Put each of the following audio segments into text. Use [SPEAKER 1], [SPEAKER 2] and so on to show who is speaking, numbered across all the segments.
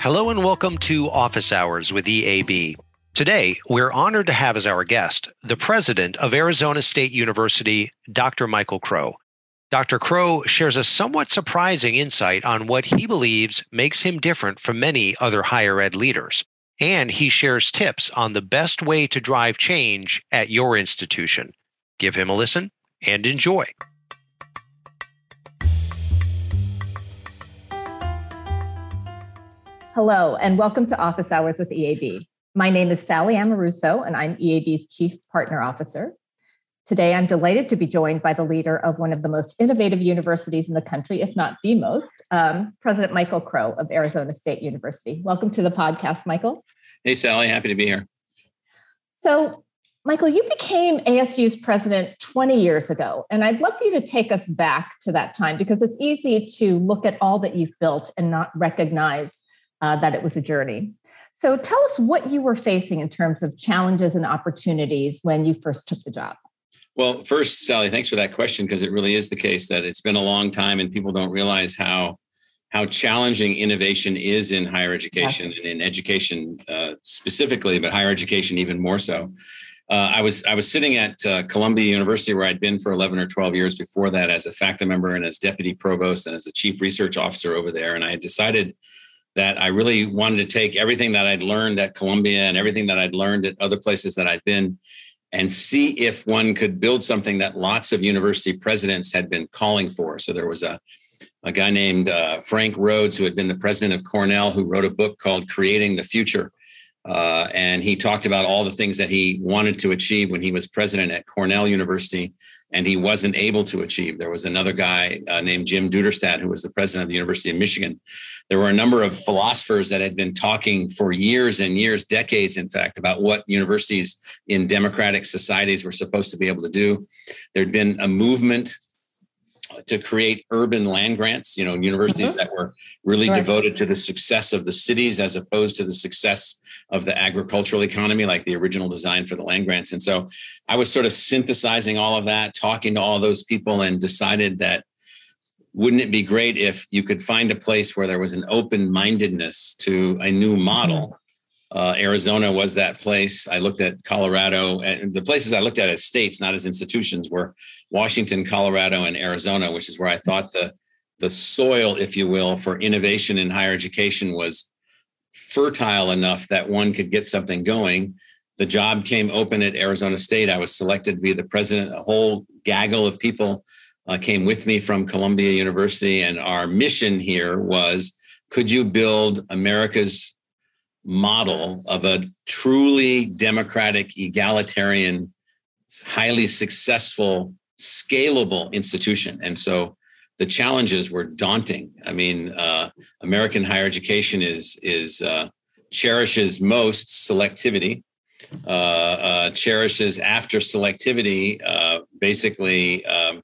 [SPEAKER 1] Hello and welcome to Office Hours with EAB. Today, we're honored to have as our guest the president of Arizona State University, Dr. Michael Crow. Dr. Crow shares a somewhat surprising insight on what he believes makes him different from many other higher ed leaders. And he shares tips on the best way to drive change at your institution. Give him a listen and enjoy.
[SPEAKER 2] Hello, and welcome to Office Hours with EAB. My name is Sally Amoruso, and I'm EAB's Chief Partner Officer. Today, I'm delighted to be joined by the leader of one of the most innovative universities in the country, if not the most, um, President Michael Crow of Arizona State University. Welcome to the podcast, Michael.
[SPEAKER 3] Hey, Sally, happy to be here.
[SPEAKER 2] So, Michael, you became ASU's president 20 years ago, and I'd love for you to take us back to that time because it's easy to look at all that you've built and not recognize uh, that it was a journey. So tell us what you were facing in terms of challenges and opportunities when you first took the job.
[SPEAKER 3] Well, first, Sally, thanks for that question because it really is the case that it's been a long time and people don't realize how how challenging innovation is in higher education yes. and in education uh, specifically, but higher education even more so. Uh, I was I was sitting at uh, Columbia University where I'd been for 11 or 12 years before that as a faculty member and as deputy provost and as the chief research officer over there, and I had decided that I really wanted to take everything that I'd learned at Columbia and everything that I'd learned at other places that I'd been and see if one could build something that lots of university presidents had been calling for. So there was a, a guy named uh, Frank Rhodes, who had been the president of Cornell, who wrote a book called Creating the Future. Uh, and he talked about all the things that he wanted to achieve when he was president at Cornell University and he wasn't able to achieve. There was another guy uh, named Jim Duderstadt, who was the president of the University of Michigan. There were a number of philosophers that had been talking for years and years, decades, in fact, about what universities in democratic societies were supposed to be able to do. There'd been a movement to create urban land grants, you know, universities mm-hmm. that were really devoted to the success of the cities as opposed to the success of the agricultural economy, like the original design for the land grants. And so I was sort of synthesizing all of that, talking to all those people, and decided that wouldn't it be great if you could find a place where there was an open mindedness to a new model mm-hmm. Uh, Arizona was that place. I looked at Colorado, and the places I looked at as states, not as institutions, were Washington, Colorado, and Arizona, which is where I thought the the soil, if you will, for innovation in higher education was fertile enough that one could get something going. The job came open at Arizona State. I was selected to be the president. A whole gaggle of people uh, came with me from Columbia University, and our mission here was: Could you build America's model of a truly democratic, egalitarian, highly successful, scalable institution. And so the challenges were daunting. I mean, uh, American higher education is is uh, cherishes most selectivity, uh, uh cherishes after selectivity, uh, basically um,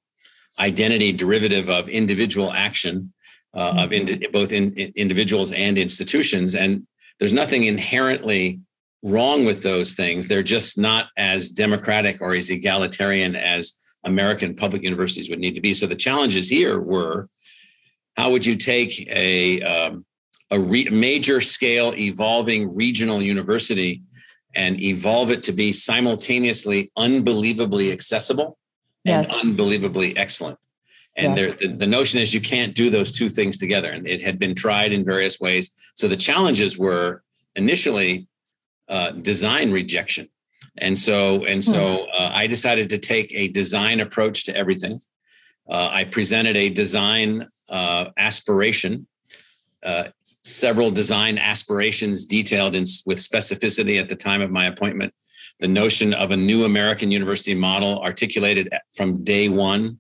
[SPEAKER 3] identity derivative of individual action. Uh, of mm-hmm. both in, in individuals and institutions, and there's nothing inherently wrong with those things. They're just not as democratic or as egalitarian as American public universities would need to be. So the challenges here were how would you take a, um, a re- major scale evolving regional university and evolve it to be simultaneously unbelievably accessible and unbelievably excellent? And yes. there, the, the notion is you can't do those two things together. And it had been tried in various ways. So the challenges were initially uh, design rejection. And so, and so hmm. uh, I decided to take a design approach to everything. Uh, I presented a design uh, aspiration, uh, several design aspirations detailed in, with specificity at the time of my appointment. The notion of a new American university model articulated from day one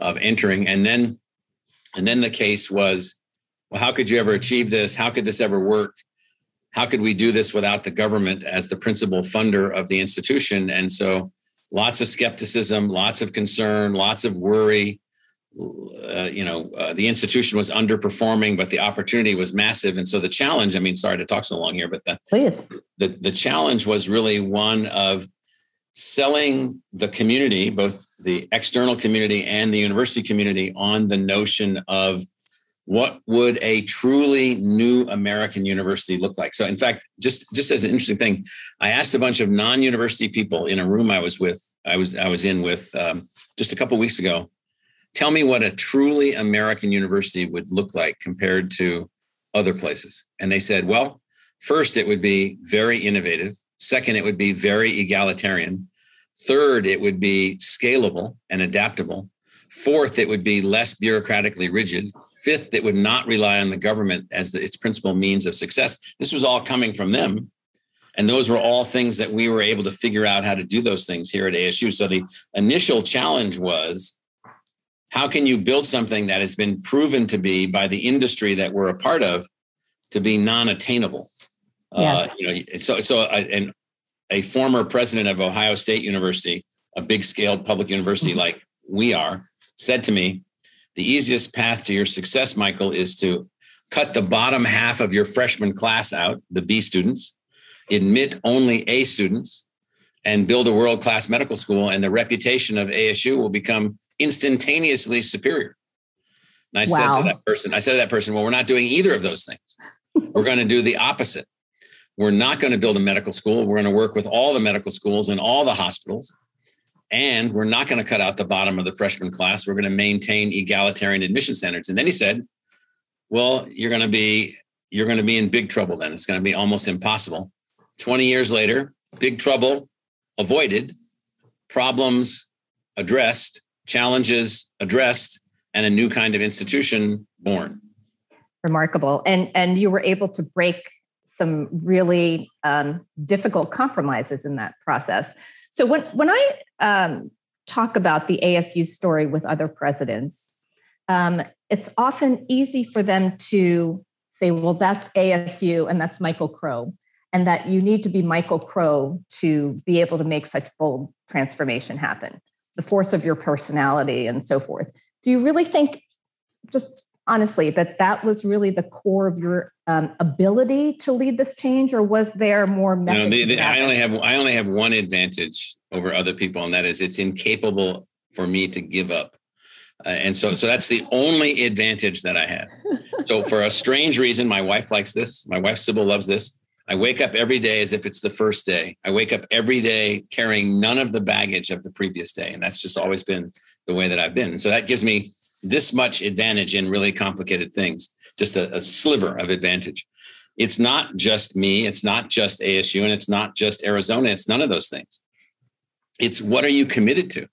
[SPEAKER 3] of entering. And then and then the case was well how could you ever achieve this? How could this ever work? How could we do this without the government as the principal funder of the institution? And so lots of skepticism lots of concern lots of worry. Uh, you know uh, the institution was underperforming but the opportunity was massive. And so the challenge i mean sorry to talk so long here but the
[SPEAKER 2] Please.
[SPEAKER 3] the, the challenge was really one of selling the community, both the external community and the university community, on the notion of what would a truly new American university look like? So, in fact, just just as an interesting thing, I asked a bunch of non-university people in a room I was with, I was I was in with um, just a couple weeks ago. Tell me what a truly American university would look like compared to other places. And they said, well, first it would be very innovative. Second, it would be very egalitarian. Third, it would be scalable and adaptable. Fourth, it would be less bureaucratically rigid. Fifth, it would not rely on the government as the, its principal means of success. This was all coming from them. And those were all things that we were able to figure out how to do those things here at ASU. So the initial challenge was how can you build something that has been proven to be by the industry that we're a part of to be non-attainable? Yeah. Uh, you know, so so uh, and a former president of Ohio State University, a big scale public university mm-hmm. like we are, said to me, the easiest path to your success, Michael, is to cut the bottom half of your freshman class out, the B students, admit only A students, and build a world class medical school. And the reputation of ASU will become instantaneously superior. And I wow. said to that person, I said to that person, well, we're not doing either of those things. we're going to do the opposite. We're not going to build a medical school. We're going to work with all the medical schools and all the hospitals. And we're not going to cut out the bottom of the freshman class. We're going to maintain egalitarian admission standards. And then he said, well, you're going to be you're going to be in big trouble then. It's going to be almost impossible. 20 years later, big trouble avoided, problems addressed, challenges addressed, and a new kind of institution born.
[SPEAKER 2] Remarkable. And and you were able to break some really um, difficult compromises in that process. So when when I um, talk about the ASU story with other presidents, um, it's often easy for them to say, "Well, that's ASU and that's Michael Crow," and that you need to be Michael Crow to be able to make such bold transformation happen. The force of your personality and so forth. Do you really think, just honestly, that that was really the core of your um, ability to lead this change, or was there more?
[SPEAKER 3] No, the, the, I only have I only have one advantage over other people, and that is it's incapable for me to give up. Uh, and so, so that's the only advantage that I have. So, for a strange reason, my wife likes this. My wife Sybil loves this. I wake up every day as if it's the first day. I wake up every day carrying none of the baggage of the previous day, and that's just always been the way that I've been. And so that gives me this much advantage in really complicated things, just a, a sliver of advantage. It's not just me, it's not just ASU, and it's not just Arizona. It's none of those things. It's what are you committed to?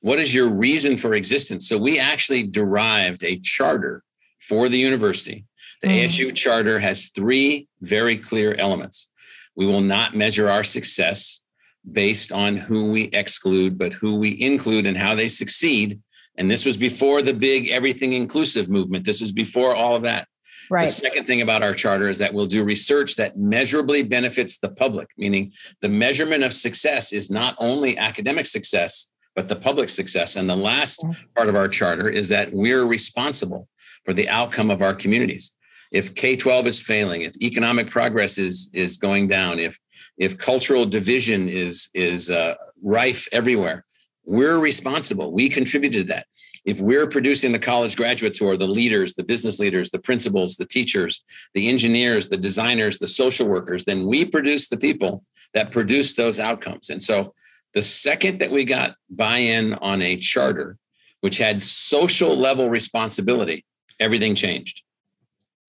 [SPEAKER 3] What is your reason for existence? So we actually derived a charter for the university. The mm. ASU charter has three very clear elements. We will not measure our success based on who we exclude, but who we include and how they succeed and this was before the big everything inclusive movement. This was before all of that. Right. The second thing about our charter is that we'll do research that measurably benefits the public, meaning the measurement of success is not only academic success, but the public success. And the last part of our charter is that we're responsible for the outcome of our communities. If K 12 is failing, if economic progress is, is going down, if, if cultural division is, is uh, rife everywhere, we're responsible. We contributed that. If we're producing the college graduates who are the leaders, the business leaders, the principals, the teachers, the engineers, the designers, the social workers, then we produce the people that produce those outcomes. And so the second that we got buy in on a charter, which had social level responsibility, everything changed.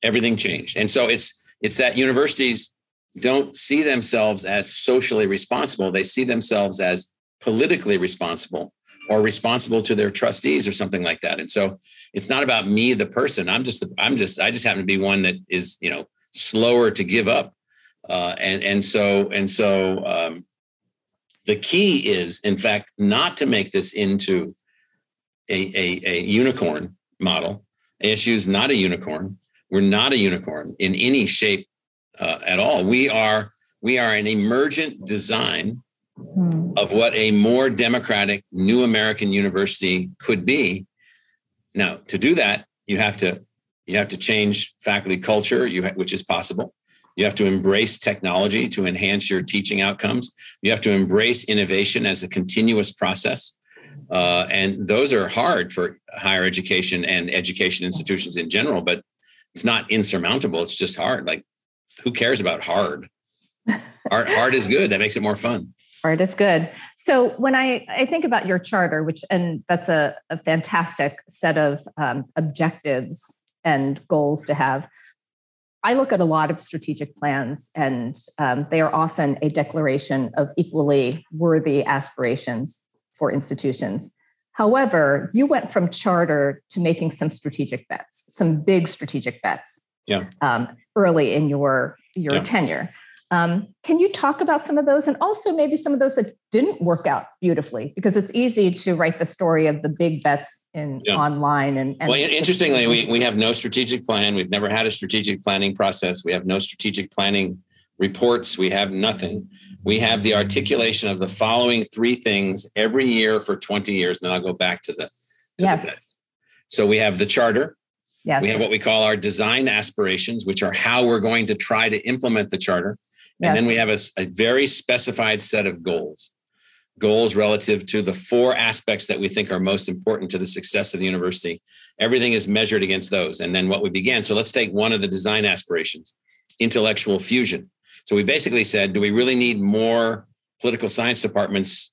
[SPEAKER 3] Everything changed. And so it's it's that universities don't see themselves as socially responsible. They see themselves as politically responsible or responsible to their trustees or something like that. And so it's not about me, the person. I'm just, I'm just, I just happen to be one that is, you know, slower to give up. Uh, and and so and so um, the key is, in fact, not to make this into a, a, a unicorn model. ASU is not a unicorn. We're not a unicorn in any shape uh, at all. We are we are an emergent design Hmm. of what a more democratic new American university could be. Now, to do that, you have to you have to change faculty culture, you ha- which is possible. You have to embrace technology to enhance your teaching outcomes. You have to embrace innovation as a continuous process. Uh, and those are hard for higher education and education institutions in general, but it's not insurmountable. It's just hard. Like, who cares about hard? Hard, hard is good. That makes it more fun.
[SPEAKER 2] Hard is good. So when I, I think about your charter, which and that's a, a fantastic set of um, objectives and goals to have. I look at a lot of strategic plans, and um, they are often a declaration of equally worthy aspirations for institutions. However, you went from charter to making some strategic bets, some big strategic bets,
[SPEAKER 3] yeah.
[SPEAKER 2] um, early in your your yeah. tenure. Um, can you talk about some of those and also maybe some of those that didn't work out beautifully? Because it's easy to write the story of the big bets in yeah. online and, and
[SPEAKER 3] well, interestingly, we, we have no strategic plan. We've never had a strategic planning process. We have no strategic planning reports. We have nothing. We have the articulation of the following three things every year for 20 years. Then I'll go back to the to
[SPEAKER 2] yes. The
[SPEAKER 3] so we have the charter.
[SPEAKER 2] Yes.
[SPEAKER 3] We have what we call our design aspirations, which are how we're going to try to implement the charter. And then we have a, a very specified set of goals goals relative to the four aspects that we think are most important to the success of the university. Everything is measured against those. And then what we began. So let's take one of the design aspirations intellectual fusion. So we basically said, do we really need more political science departments?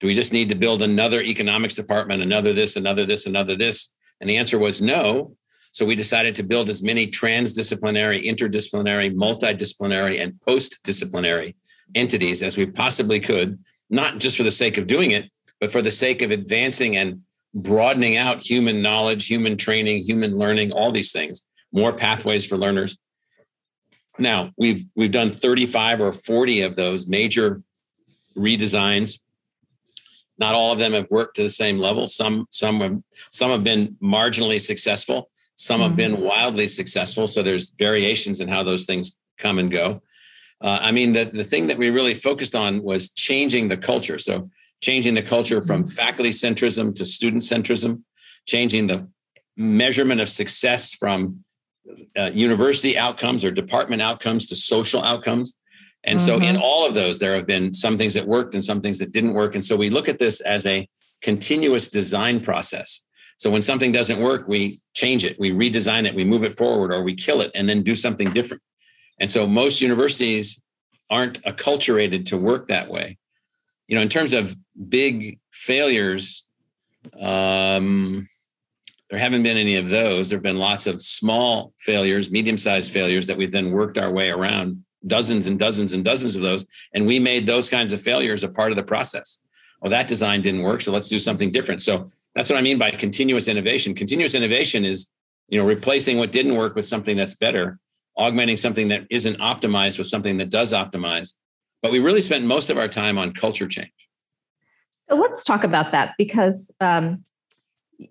[SPEAKER 3] Do we just need to build another economics department, another this, another this, another this? And the answer was no. So we decided to build as many transdisciplinary, interdisciplinary, multidisciplinary, and post-disciplinary entities as we possibly could, not just for the sake of doing it, but for the sake of advancing and broadening out human knowledge, human training, human learning, all these things, more pathways for learners. Now, we've we've done 35 or 40 of those major redesigns. Not all of them have worked to the same level. Some some have, some have been marginally successful. Some have been mm-hmm. wildly successful. So there's variations in how those things come and go. Uh, I mean, the, the thing that we really focused on was changing the culture. So changing the culture from mm-hmm. faculty centrism to student centrism, changing the measurement of success from uh, university outcomes or department outcomes to social outcomes. And mm-hmm. so in mm-hmm. all of those, there have been some things that worked and some things that didn't work. And so we look at this as a continuous design process. So when something doesn't work, we change it, we redesign it, we move it forward, or we kill it and then do something different. And so most universities aren't acculturated to work that way. You know, in terms of big failures, um, there haven't been any of those. There have been lots of small failures, medium sized failures that we've then worked our way around, dozens and dozens and dozens of those. And we made those kinds of failures a part of the process. Well, that design didn't work. So let's do something different. So that's what I mean by continuous innovation. Continuous innovation is, you know, replacing what didn't work with something that's better, augmenting something that isn't optimized with something that does optimize. But we really spent most of our time on culture change.
[SPEAKER 2] So let's talk about that because um,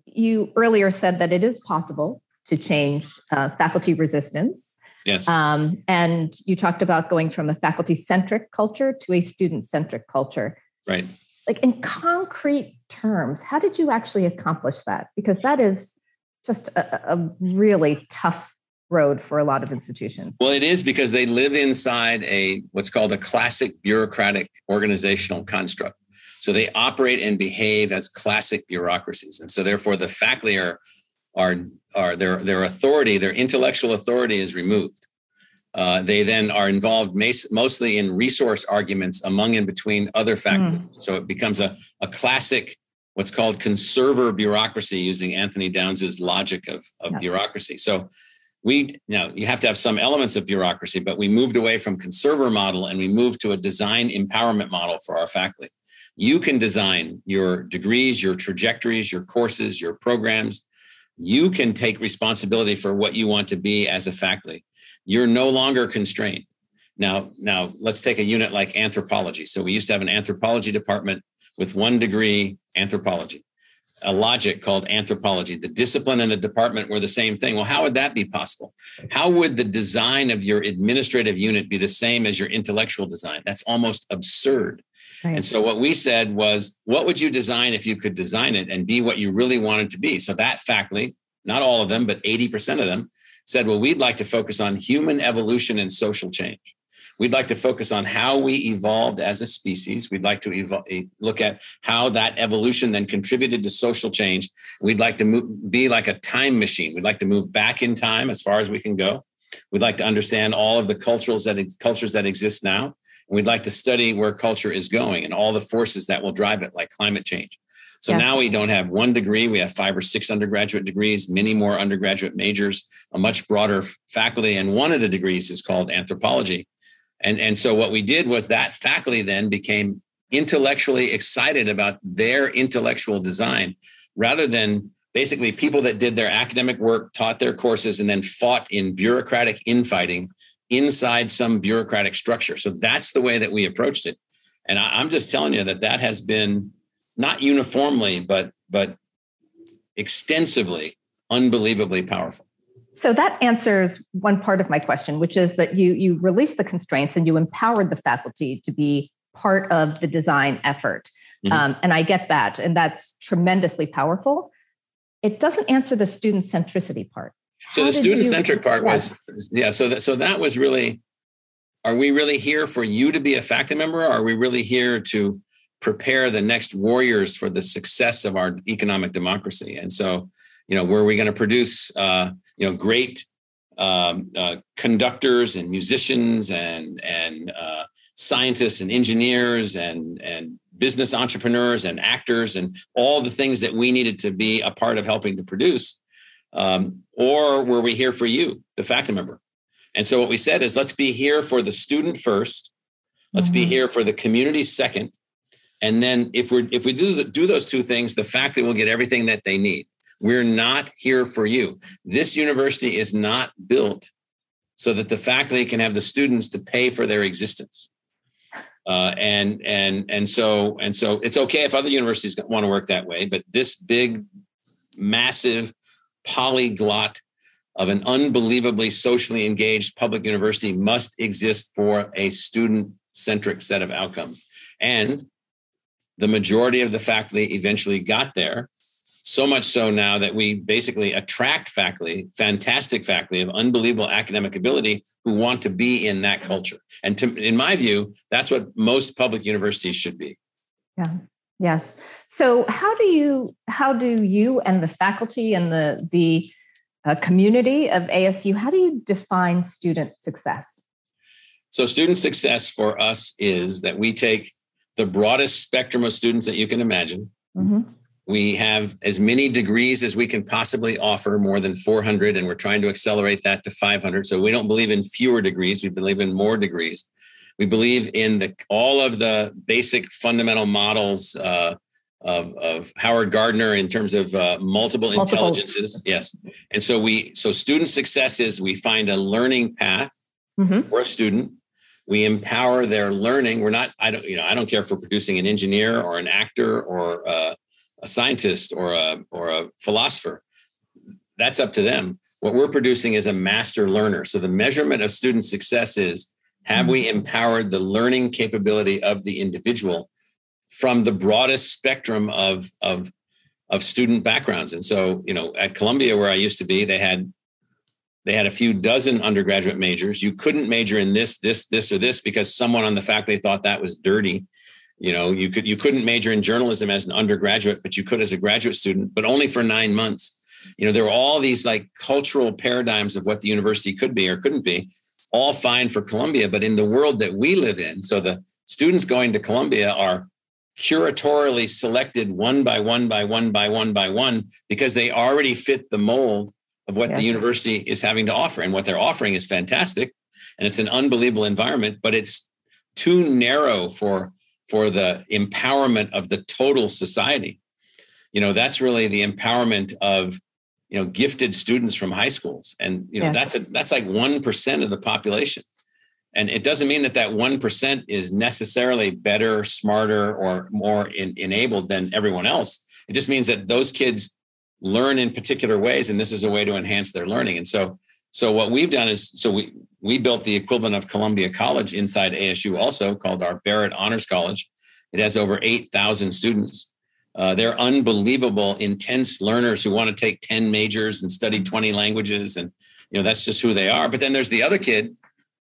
[SPEAKER 2] you earlier said that it is possible to change uh, faculty resistance.
[SPEAKER 3] Yes.
[SPEAKER 2] Um, and you talked about going from a faculty centric culture to a student centric culture.
[SPEAKER 3] Right
[SPEAKER 2] like in concrete terms how did you actually accomplish that? Because that is just a, a, really tough road for a lot of institutions.
[SPEAKER 3] Well it is because they live inside a what's called a classic bureaucratic organizational construct. So they operate and behave as classic bureaucracies. And so therefore the faculty are are are their their authority their intellectual authority is removed uh, they then are involved mostly in resource arguments among and between other faculty. Mm. So it becomes a, a classic, what's called conserver bureaucracy, using Anthony Downs's logic of, of yeah. bureaucracy. So we now you have to have some elements of bureaucracy, but we moved away from conserver model and we moved to a design empowerment model for our faculty. You can design your degrees, your trajectories, your courses, your programs. You can take responsibility for what you want to be as a faculty you're no longer constrained. Now, now let's take a unit like anthropology. So we used to have an anthropology department with one degree anthropology, a logic called anthropology. The discipline and the department were the same thing. Well, how would that be possible? How would the design of your administrative unit be the same as your intellectual design? That's almost absurd. Right. And so what we said was, what would you design if you could design it and be what you really wanted to be? So that faculty, not all of them, but 80% of them said, well, we'd like to focus on human evolution and social change. We'd like to focus on how we evolved as a species. We'd like to evo- look at how that evolution then contributed to social change. We'd like to be like a time machine. We'd like to move back in time as far as we can go. We'd like to understand all of the cultures that cultures that exist now. And we'd like to study where culture is going and all the forces that will drive it, like climate change. So now we don't have one degree, we have five or six undergraduate degrees, many more undergraduate majors, a much broader faculty. And one of the degrees is called anthropology. And, and so what we did was that faculty then became intellectually excited about their intellectual design rather than basically people that did their academic work, taught their courses, and then fought in bureaucratic infighting inside some bureaucratic structure. So that's the way that we approached it. And I, am just telling you that that has been not uniformly, but but extensively, unbelievably powerful.
[SPEAKER 2] So that answers one part of my question, which is that you you released the constraints and you empowered the faculty to be part of the design effort. Mm-hmm. Um, and I get that, and that's tremendously powerful. It doesn't answer the student centricity part.
[SPEAKER 3] So How the student centric part was yeah. So that so that was really, are we really here for you to be a faculty member? Or are we really here to prepare the next warriors for the success of our economic democracy? And so you know, were we going to produce, uh, you know, great um, uh, conductors and musicians and and uh, scientists and engineers and and business entrepreneurs and actors and all the things that we needed to be a part of helping to produce, um, or were we here for you, the faculty member? And so what we said is, let's be here for the student first. Let's mm-hmm. be here for the community second, and then if we if we do the, do those two things, the faculty will get everything that they need. We're not here for you. This university is not built so that the faculty can have the students to pay for their existence. Uh, and and and so and so it's okay if other universities want to work that way, but this big, massive polyglot of an unbelievably socially engaged public university must exist for a student centric set of outcomes. And the majority of the faculty eventually got there so much so now that we basically attract faculty, fantastic faculty of unbelievable academic ability who want to be in that culture. And to, in my view, that's what most public universities should be.
[SPEAKER 2] Yeah. Yes. So how do you how do you and the faculty and the the uh, community of ASU how do you define student success?
[SPEAKER 3] So student success for us is that we take the broadest spectrum of students that you can imagine. Mm-hmm we have as many degrees as we can possibly offer, more than 400, and we're trying to accelerate that to 500. So we don't believe in fewer degrees, we believe in more degrees. We believe in the all of the basic fundamental models uh, of, of Howard Gardner in terms of uh, multiple, multiple intelligences. Yes, and so we so student success is we find a learning path mm-hmm. for a student. We empower their learning. We're not. I don't. You know. I don't care if we're producing an engineer or an actor or uh, a scientist or a or a philosopher. That's up to them. What we're producing is a master learner. So the measurement of student success is have we mm-hmm. empowered the learning capability of the individual from the broadest spectrum of of of student backgrounds. And so, you know, at Columbia where I used to be, they had they had a few dozen undergraduate majors. You couldn't major in this, this, this, or this because someone on the faculty thought that was dirty you know you could you couldn't major in journalism as an undergraduate but you could as a graduate student but only for nine months you know there were all these like cultural paradigms of what the university could be or couldn't be all fine for columbia but in the world that we live in so the students going to columbia are curatorially selected one by one by one by one by one because they already fit the mold of what yeah. the university is having to offer and what they're offering is fantastic and it's an unbelievable environment but it's too narrow for for the empowerment of the total society. You know, that's really the empowerment of you know gifted students from high schools, and you know that's a, that's like one percent of the population. And it doesn't mean that that one percent is necessarily better, smarter, or more in, enabled than everyone else. It just means that those kids learn in particular ways, and this is a way to enhance their learning. And so, so what we've done is, so we we built the equivalent of Columbia College inside ASU, also called our Barrett Honors College. It has over 8,000 students. Uh, they're unbelievable, intense learners who want to take 10 majors and study 20 languages. And, you know, that's just who they are. But then there's the other kid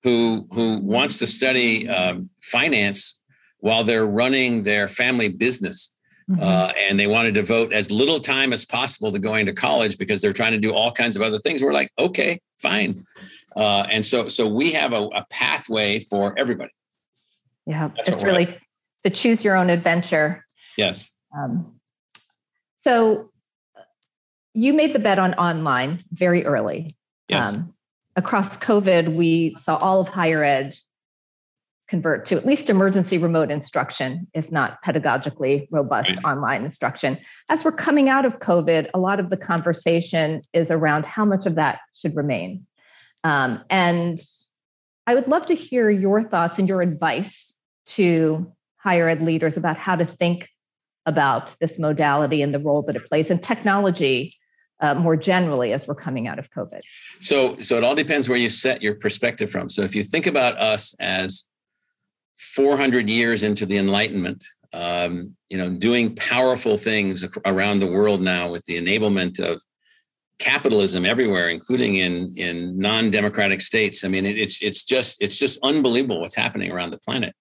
[SPEAKER 3] who who wants to study um, finance while they're running their family business. Mm-hmm. Uh, and they want to devote as little time as possible to going to college because they're trying to do all kinds of other things. We're like, okay, fine. Uh, and so, so we have a, a pathway for everybody.
[SPEAKER 2] Yeah, That's it's really to choose your own adventure.
[SPEAKER 3] Yes. Um,
[SPEAKER 2] so you made the bet on online very early.
[SPEAKER 3] Yes. Um,
[SPEAKER 2] across COVID, we saw all of higher ed convert to at least emergency remote instruction, if not pedagogically robust right. online instruction. As we're coming out of COVID, a lot of the conversation is around how much of that should remain. Um, and I would love to hear your thoughts and your advice to higher ed leaders about how to think about this modality and the role that it plays in technology uh, more generally as we're coming out of COVID?
[SPEAKER 3] So, so it all depends where you set your perspective from. So, if you think about us as 400 years into the Enlightenment, um, you know, doing powerful things around the world now with the enablement of capitalism everywhere, including in in non-democratic states. I mean, it's it's just it's just unbelievable what's happening around the planet.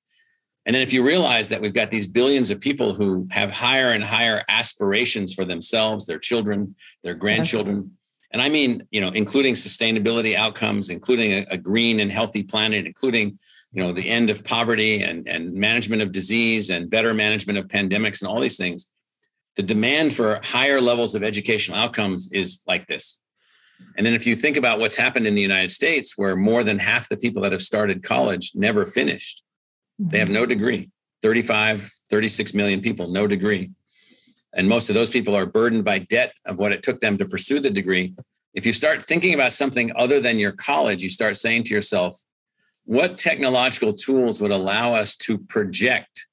[SPEAKER 3] And then if you realize that we've got these billions of people who have higher and higher aspirations for themselves, their children, their grandchildren, and I mean, you know, including sustainability outcomes, including a, a, green and healthy planet, including, you know, the end of poverty and, and management of disease and better management of pandemics and all these things. The demand for higher levels of educational outcomes is like this. And then if you think about what's happened in the United States, where more than half the people that have started college never finished, they have no mm-hmm. degree 35, 36 million people, no degree. And most of those people are burdened by debt of what it took them to pursue the degree. If you start thinking about something other than your college, you start saying to yourself, what technological tools would allow us to project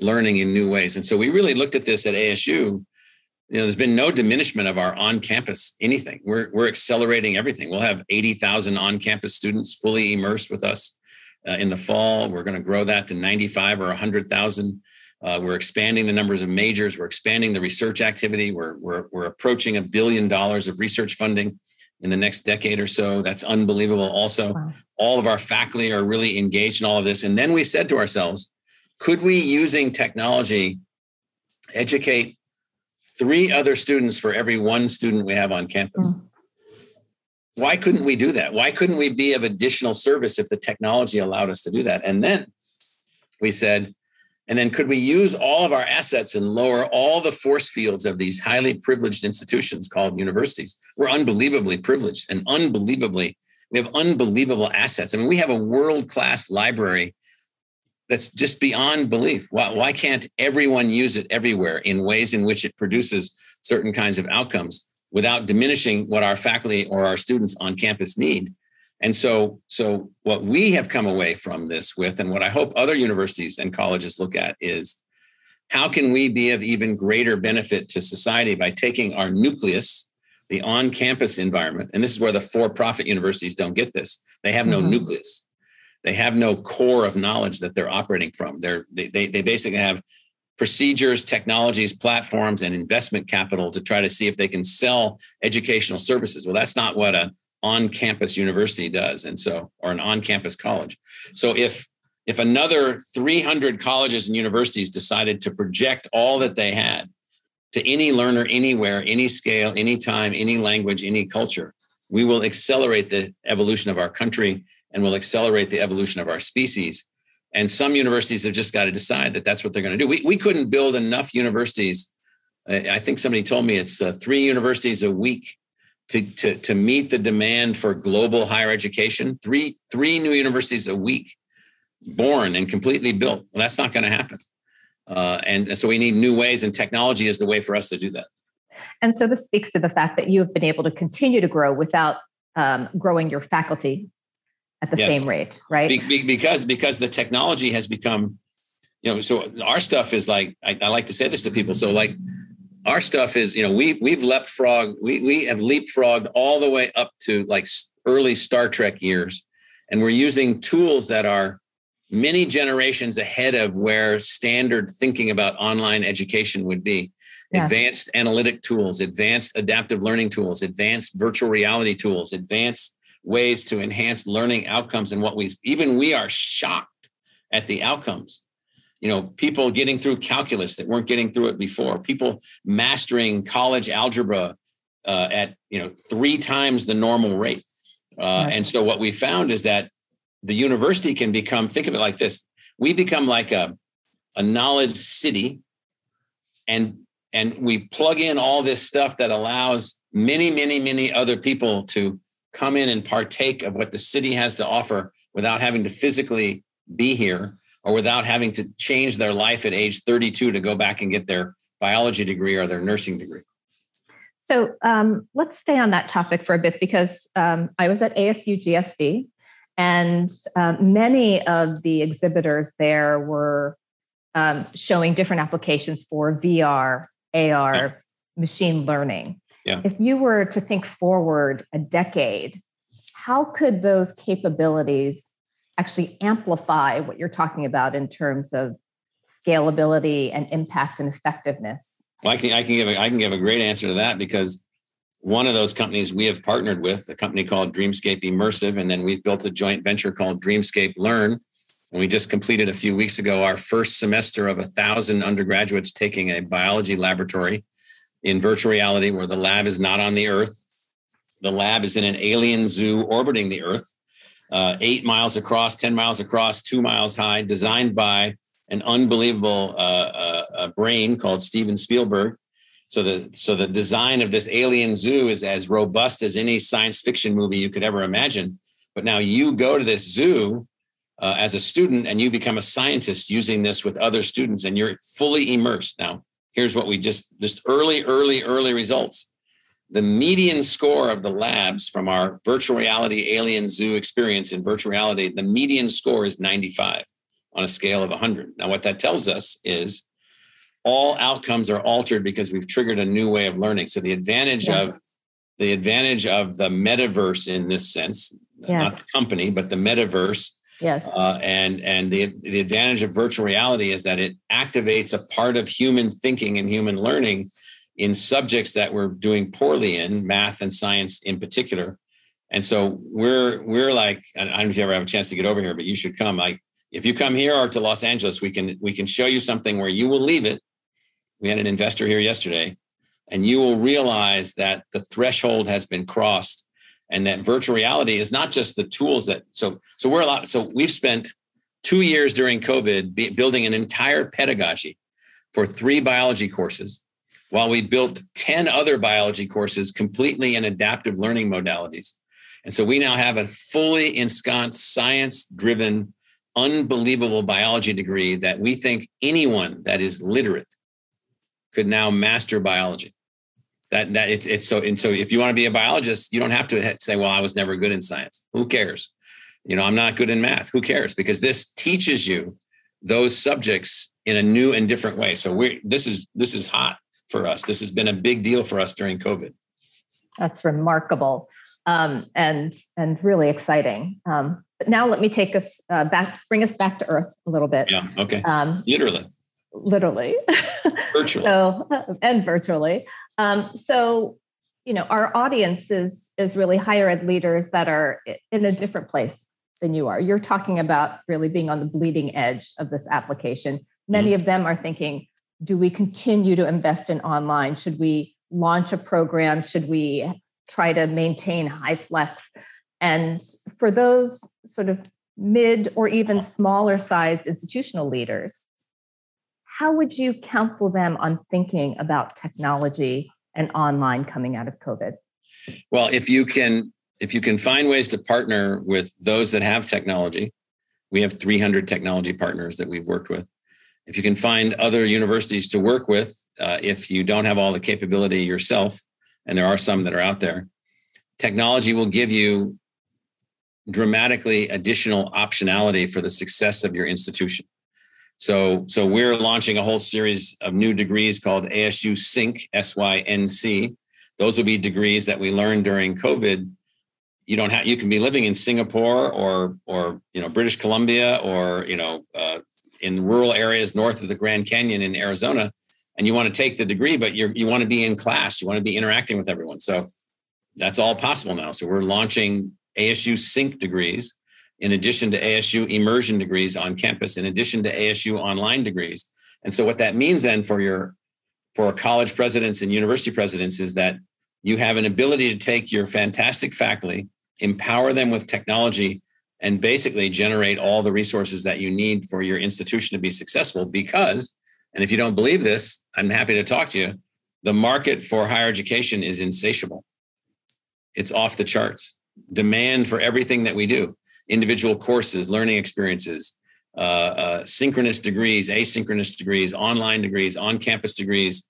[SPEAKER 3] learning in new ways? And so we really looked at this at ASU. You know, there's been no diminishment of our on-campus anything. We're we're accelerating everything. We'll have 80,000 on-campus students fully immersed with us uh, in the fall. We're going to grow that to 95 or 100,000. Uh, we're expanding the numbers of majors. We're expanding the research activity. We're, we're, we're approaching a billion dollars of research funding in the next decade or so. That's unbelievable. Also, wow. all of our faculty are really engaged in all of this. And then we said to ourselves, could we, using technology, educate three other students for every one student we have on campus? Mm why couldn't we do that? Why couldn't we be of additional service if the technology allowed us to do that? And then we said, and then could we use all of our assets and lower all the force fields of these highly privileged institutions called universities? We're unbelievably privileged and unbelievably, we have unbelievable assets. I mean, we have a world class library that's just beyond belief. Why, why can't everyone use it everywhere in ways in which it produces certain kinds of outcomes? without diminishing what our faculty or our students on campus need. And so, so what we have come away from this with, and what I hope other universities and colleges look at is how can we be of even greater benefit to society by taking our nucleus, the on campus environment, and this is where the for profit universities don't get this. They have no mm-hmm. nucleus. They have no core of knowledge that they're operating from. They're, they, they, they basically have procedures, technologies, platforms, and investment capital to try to see if they can sell educational services. Well, that's not what an on-campus university does, and so or an on-campus college. So if if another 300 colleges and universities decided to project all that they had to any learner anywhere, any scale, any time, any language, any culture, we will accelerate the evolution of our country and will accelerate the evolution of our species and some universities have just got to decide that that's what they're going to do. We, we couldn't build enough universities. I think somebody told me it's uh, three universities a week to, to, to meet the demand for global higher education. Three, three new universities a week born and completely built. Well, that's not going to happen. Uh, and, and so we need new ways, and technology is the way for us to do that.
[SPEAKER 2] And so this speaks to the fact that you have been able to continue to grow without um, growing your faculty at the yes. same rate, right? Be,
[SPEAKER 3] be, because because the technology has become, you know, so our stuff is like I, I, like to say this to people. So like our stuff is, you know, we we've leapfrog, we we have leapfrogged all the way up to like early Star Trek years, and we're using tools that are many generations ahead of where standard thinking about online education would be. Yes. Advanced analytic tools, advanced adaptive learning tools, advanced virtual reality tools, advanced ways to enhance learning outcomes and what we even we are shocked at the outcomes you know people getting through calculus that weren't getting through it before people mastering college algebra uh, at you know three times the normal rate. Uh, and so what we found is that the university can become think of it like this we become like a, a knowledge city and and we plug in all this stuff that allows many many many other people to come in and partake of what the city has to offer without having to physically be here or without having to change their life at age 32 to go back and get their biology degree or their nursing degree
[SPEAKER 2] so um, let's stay on that topic for a bit because um, I was at ASU GSV and um, many of the exhibitors there were um, showing different applications for VR, AR, yeah. machine learning.
[SPEAKER 3] Yeah.
[SPEAKER 2] If you were to think forward a decade, how could those capabilities actually amplify what you're talking about in terms of scalability and impact and effectiveness?
[SPEAKER 3] Well, I can I can give a, I can give a great answer to that because one of those companies we have partnered with, a company called Dreamscape Immersive, and then we've built a joint venture called Dreamscape Learn. And we just completed a few weeks ago our first semester of a thousand undergraduates taking a biology laboratory in virtual reality where the lab is not on the Earth. The lab is in an alien zoo orbiting the Earth, uh, eight miles across, 10 miles across, two miles high, designed by an unbelievable uh, uh, uh brain called Steven Spielberg. So the so the design of this alien zoo is as robust as any science fiction movie you could ever imagine. But now you go to this zoo uh, as a student and you become a scientist using this with other students, and you're fully immersed. Now, here's what we just just early, early, early results. The median score of the labs from our virtual reality alien zoo experience in virtual reality, the median score is 95 on a scale of 100. Now, what that tells us is all outcomes are altered because we've triggered a new way of learning. So the advantage yes. of the advantage of the metaverse in this sense, yes. not the company, but the metaverse.
[SPEAKER 2] Yes.
[SPEAKER 3] Uh, and and the the advantage of virtual reality is that it activates a part of human thinking and human learning in subjects that we're doing poorly in, math and science in particular. And so we're we're like, I don't know if you ever have a chance to get over here, but you should come. Like if you come here or to Los Angeles, we can we can show you something where you will leave it we had an investor here yesterday, and you will realize that the threshold has been crossed and that virtual reality is not just the tools that so so we're a lot so we've spent two years during covid building an entire pedagogy for three biology courses while we built 10 other biology courses completely in adaptive learning modalities and so we now have a fully ensconced science driven unbelievable biology degree that we think anyone that is literate could now master biology. That that it's it's so and so if you want to be a biologist, you don't have to say, well, I was never good in science. Who cares? You know, I'm not good in math. Who cares? Because this teaches you those subjects in a new and different way. So we this is this is hot for us. This has been a big deal for us during COVID.
[SPEAKER 2] That's remarkable um, and and really exciting. Um, but now let me take us uh, back, bring us back to earth a little bit.
[SPEAKER 3] Yeah. Okay. Um, Literally
[SPEAKER 2] literally
[SPEAKER 3] virtually
[SPEAKER 2] so and virtually um, so you know our audience is is really higher ed leaders that are in a different place than you are you're talking about really being on the bleeding edge of this application many mm-hmm. of them are thinking do we continue to invest in online should we launch a program should we try to maintain high flex? and for those sort of mid or even smaller sized institutional leaders how would you counsel them on thinking about technology and online coming out of COVID?
[SPEAKER 3] Well, if you can if you can find ways to partner with those that have technology, we have 300 technology partners that we've worked with. If you can find other universities to work with, uh, if you don't have all the capability yourself, and there are some that are out there, technology will give you dramatically additional optionality for the success of your institution. So, so we're launching a whole series of new degrees called ASU Sync, S Y N C. Those will be degrees that we learned during COVID. You don't have. You can be living in Singapore or or you know British Columbia or you know uh, in rural areas north of the Grand Canyon in Arizona, and you want to take the degree, but you you want to be in class. You want to be interacting with everyone. So that's all possible now. So we're launching ASU Sync degrees, in addition to ASU immersion degrees on campus, in addition to ASU online degrees. And so what that means then for your for college presidents and university presidents is that you have an ability to take your fantastic faculty, empower them with technology, and basically generate all the resources that you need for your institution to be successful. Because, and if you don't believe this, I'm happy to talk to you. The market for higher education is insatiable. It's off the charts. Demand for everything that we do individual courses, learning experiences, uh, uh, synchronous degrees, asynchronous degrees, online degrees, on campus degrees.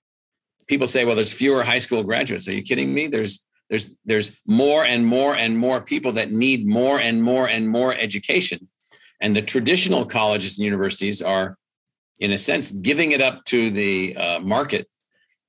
[SPEAKER 3] People say, well, there's fewer high school graduates. Are you kidding me? There's there's there's more and more and more people that need more and more and more education. And the traditional colleges and universities are, in a sense, giving it up to the uh, market,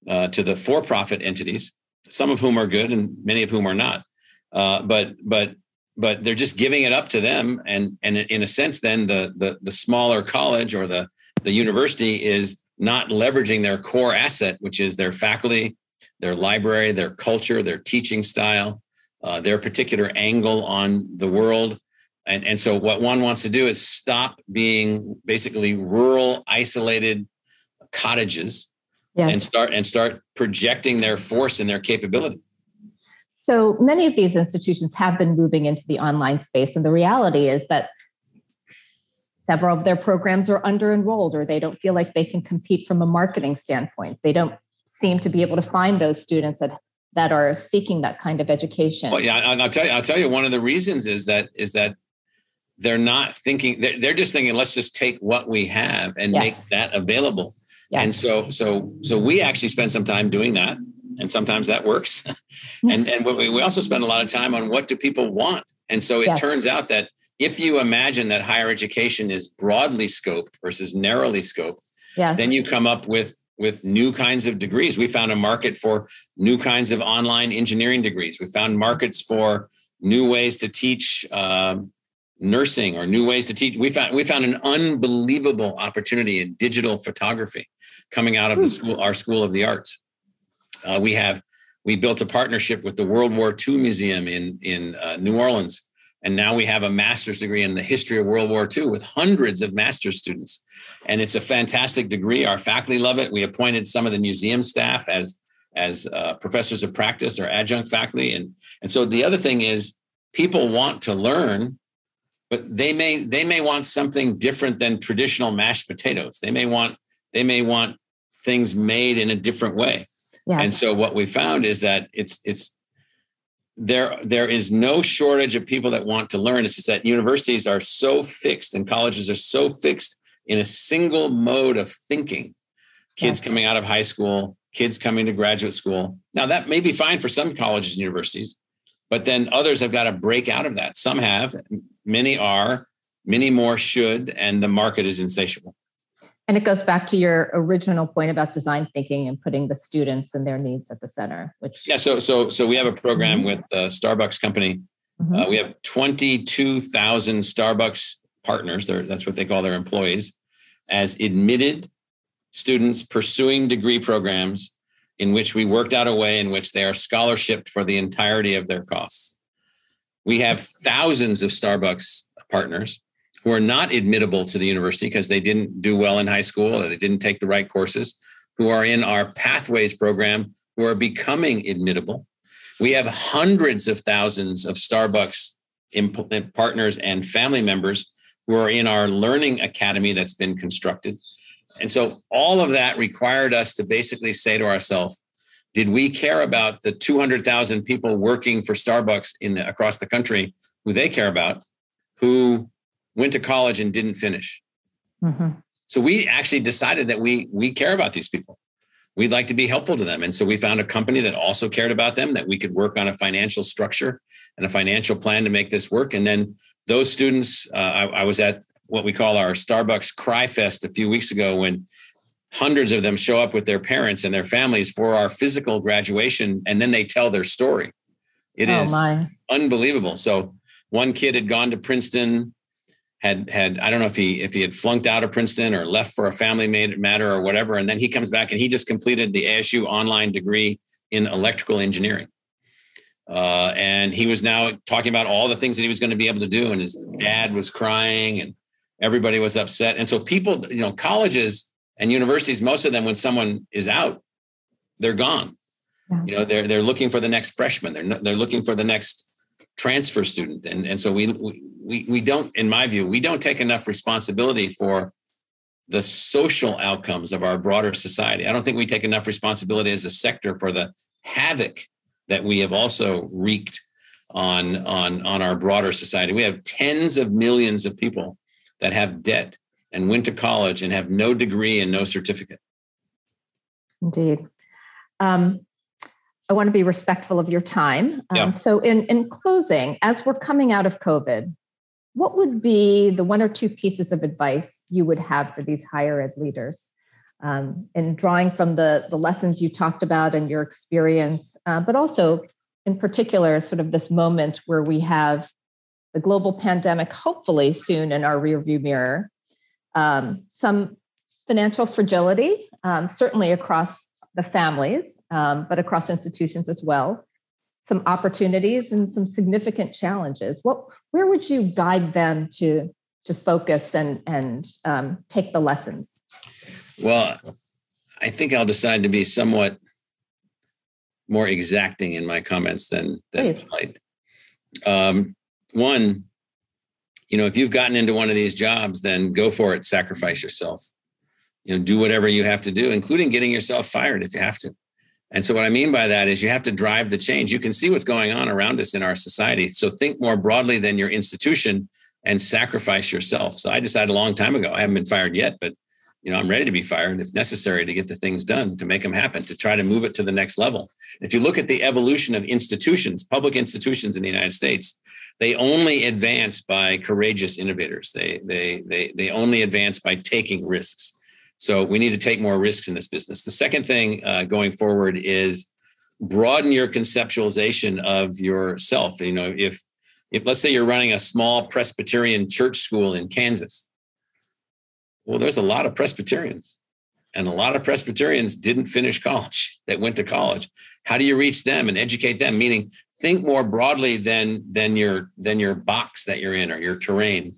[SPEAKER 3] uh, to the for-profit entities, some of whom are good and many of whom are not. Uh, but but but they're just giving it up to them and and in a sense then the the the smaller college or the the university is not leveraging their core asset which is their faculty their library their culture their teaching style uh, their particular angle on the world and and so what one wants to do is stop being basically rural isolated cottages yes. and start and start projecting their force and their capability
[SPEAKER 2] so many of these institutions have been moving into the online space. And the reality is that several of their programs are under enrolled or they don't feel like they can compete from a marketing standpoint. They don't seem to be able to find those students that that are seeking that kind of education.
[SPEAKER 3] Well, yeah, I'll tell you. I'll tell you. One of the reasons is that is that they're not thinking. They're, they're just thinking. Let's just take what we have and yes. make that available. Yes. And so, so, so we actually spend some time doing that and sometimes that works. and and we we also spend a lot of time on what do people want. And so it yes. turns out that if you imagine that higher education is broadly scoped versus narrowly scoped, yes. then you come up with with new kinds of degrees. We found a market for new kinds of online engineering degrees. We found markets for new ways to teach um, nursing or new ways to teach. We found we found an unbelievable opportunity in digital photography coming out of the school, our School of the Arts. Uh, we have we built a partnership with the World War II Museum in in uh, New Orleans, and now we have a master's degree in the history of World War II with hundreds of master's students, and it's a fantastic degree. Our faculty love it. We appointed some of the museum staff as as uh, professors of practice or adjunct faculty, and and so the other thing is people want to learn but they may they may want something different than traditional mashed potatoes they may want they may want things made in a different way Yes. And so what we found is that it's it's there there is no shortage of people that want to learn. It's just that universities are so fixed and colleges are so fixed in a single mode of thinking. Kids yes. coming out of high school, kids coming to graduate school. Now that may be fine for some colleges and universities, but then others have got to break out of that. Some have, many are, many more should, and the market is insatiable.
[SPEAKER 2] And it goes back to your original point about design thinking and putting the students and their needs at the center. Which
[SPEAKER 3] yeah, so so so we have a program mm-hmm. with uh, Starbucks company. Mm-hmm. Uh, we have twenty two thousand Starbucks partners. that's what they call their employees, as admitted students pursuing degree programs in which we worked out a way in which they are scholarshiped for the entirety of their costs. We have thousands of Starbucks partners who are not admittable to the university because they didn't do well in high school or they didn't take the right courses, who are in our Pathways program, who are becoming admittable. We have hundreds of thousands of Starbucks partners and family members who are in our learning academy that's been constructed. And so all of that required us to basically say to ourselves, did we care about the 200,000 people working for Starbucks in the, across the country who they care about, who went to college and didn't finish. Mm-hmm. So we actually decided that we we care about these people. We'd like to be helpful to them, and so we found a company that also cared about them. That we could work on a financial structure and a financial plan to make this work. And then those students, uh, I, I was at what we call our Starbucks Cry Fest a few weeks ago when hundreds of them show up with their parents and their families for our physical graduation, and then they tell their story. It oh, is my. unbelievable. So one kid had gone to Princeton had had I don't know if he if he had flunked out of Princeton or left for a family matter or whatever, and then he comes back and he just completed the ASU online degree in electrical engineering. Uh, and he was now talking about all the things that he was going to be able to do. And his dad was crying and everybody was upset. And so people, you know, colleges and universities, most of them, when someone is out, they're gone. Yeah. You know, they're they're looking for the next freshman. They're they're looking for the next transfer student. And and so we we we don't, in my view, we don't take enough responsibility for the social outcomes of our broader society. I don't think we take enough responsibility as a sector for the havoc that we have also wreaked on on on our broader society. We have tens of millions of people that have debt and went to college and have no degree and no certificate.
[SPEAKER 2] Indeed. Um, I want to be respectful of your time. Um, yeah. So, in in closing, as we're coming out of COVID, what would be the one or two pieces of advice you would have for these higher ed leaders? um, and drawing from the, the lessons you talked about and your experience, uh, but also in particular, sort of this moment where we have the global pandemic hopefully soon in our rearview mirror, um, some financial fragility, um, certainly across the families, um, but across institutions as well, some opportunities and some significant challenges. What, where would you guide them to, to focus and, and um, take the lessons?
[SPEAKER 3] Well, I think I'll decide to be somewhat more exacting in my comments than than polite. Um, one, you know, if you've gotten into one of these jobs, then go for it. Sacrifice yourself. You know, do whatever you have to do, including getting yourself fired if you have to. And so, what I mean by that is you have to drive the change. You can see what's going on around us in our society. So, think more broadly than your institution and sacrifice yourself. So, I decided a long time ago. I haven't been fired yet, but you know, I'm ready to be fired if necessary to get the things done, to make them happen, to try to move it to the next level. If you look at the evolution of institutions, public institutions in the United States, they only advance by courageous innovators. They they they they only advance by taking risks. So we need to take more risks in this business. The second thing uh, going forward is broaden your conceptualization of yourself. You know, if if let's say you're running a small Presbyterian church school in Kansas, well, there's a lot of Presbyterians, and a lot of Presbyterians didn't finish college that went to college. How do you reach them and educate them? Meaning, think more broadly than than your than your box that you're in or your terrain.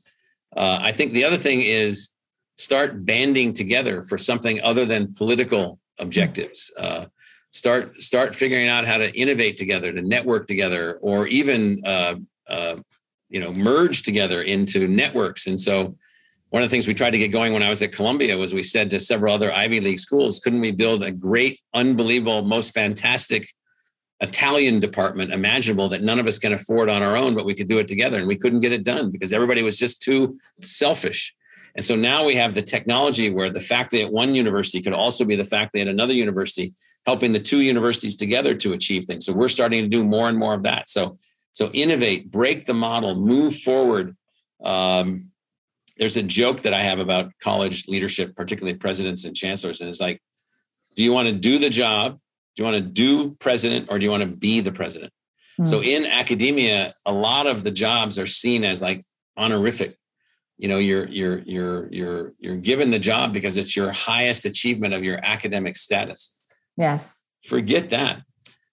[SPEAKER 3] Uh, I think the other thing is start banding together for something other than political objectives. Uh, start start figuring out how to innovate together, to network together, or even uh, uh you know merge together into networks. And so one of the things we tried to get going when I was at Columbia was we said to several other Ivy League schools, couldn't we build a great, unbelievable, most fantastic Italian department imaginable that none of us can afford on our own, but we could do it together. And we couldn't get it done because everybody was just too selfish. And so now we have the technology where the faculty at one university could also be the faculty at another university, helping the two universities together to achieve things. So we're starting to do more and more of that. So, so innovate, break the model, move forward. Um, there's a joke that I have about college leadership, particularly presidents and chancellors. And it's like, do you want to do the job? Do you want to do president or do you want to be the president? Mm. So in academia, a lot of the jobs are seen as like honorific. You know, you're you're you're you're you're given the job because it's your highest achievement of your academic status.
[SPEAKER 2] Yes.
[SPEAKER 3] Forget that.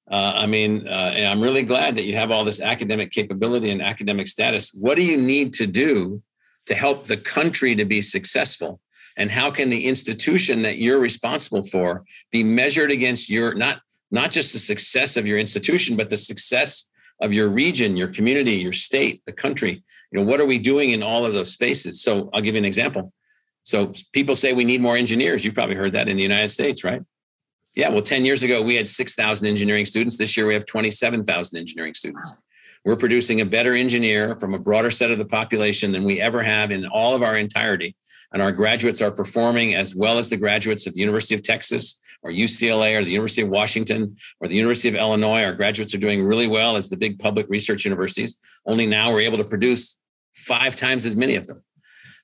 [SPEAKER 3] Uh, I mean, uh, and I'm really glad that you have all this academic capability and academic status. What do you need to do to help the country to be successful? And how can the institution that you're responsible for be measured against your not not just the success of your institution, but the success of your region, your community, your state, the country? You know, what are we doing in all of those spaces? So I'll give you an example. So people say we need more engineers. You've probably heard that in the United States, right? Yeah, well, 10 years ago, we had 6,000 engineering students. This year, we have 27,000 engineering students. We're producing a better engineer from a broader set of the population than we ever have in all of our entirety. And our graduates are performing as well as the graduates of the University of Texas or UCLA or the University of Washington or the University of Illinois. Our graduates are doing really well as the big public research universities. Only now we're able to produce five times as many of them.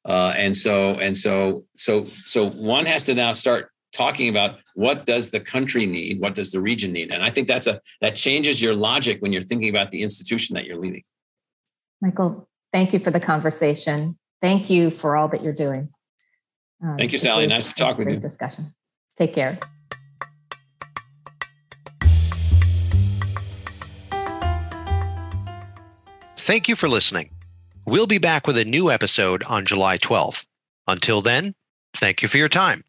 [SPEAKER 3] Uh, and so, and so, so, so one has to now start talking about what does the country need? What does the region need? And i think that's a that changes your logic when you're thinking about the institution that you're leading.
[SPEAKER 2] Michael thank you for the conversation. Thank you for all that you're doing.
[SPEAKER 3] Um, thank you sally. nice to talk with you.
[SPEAKER 2] Great discussion. Take care.
[SPEAKER 1] Thank you for listening. We'll be back with a new episode on July 12th. Until then, thank you for your time.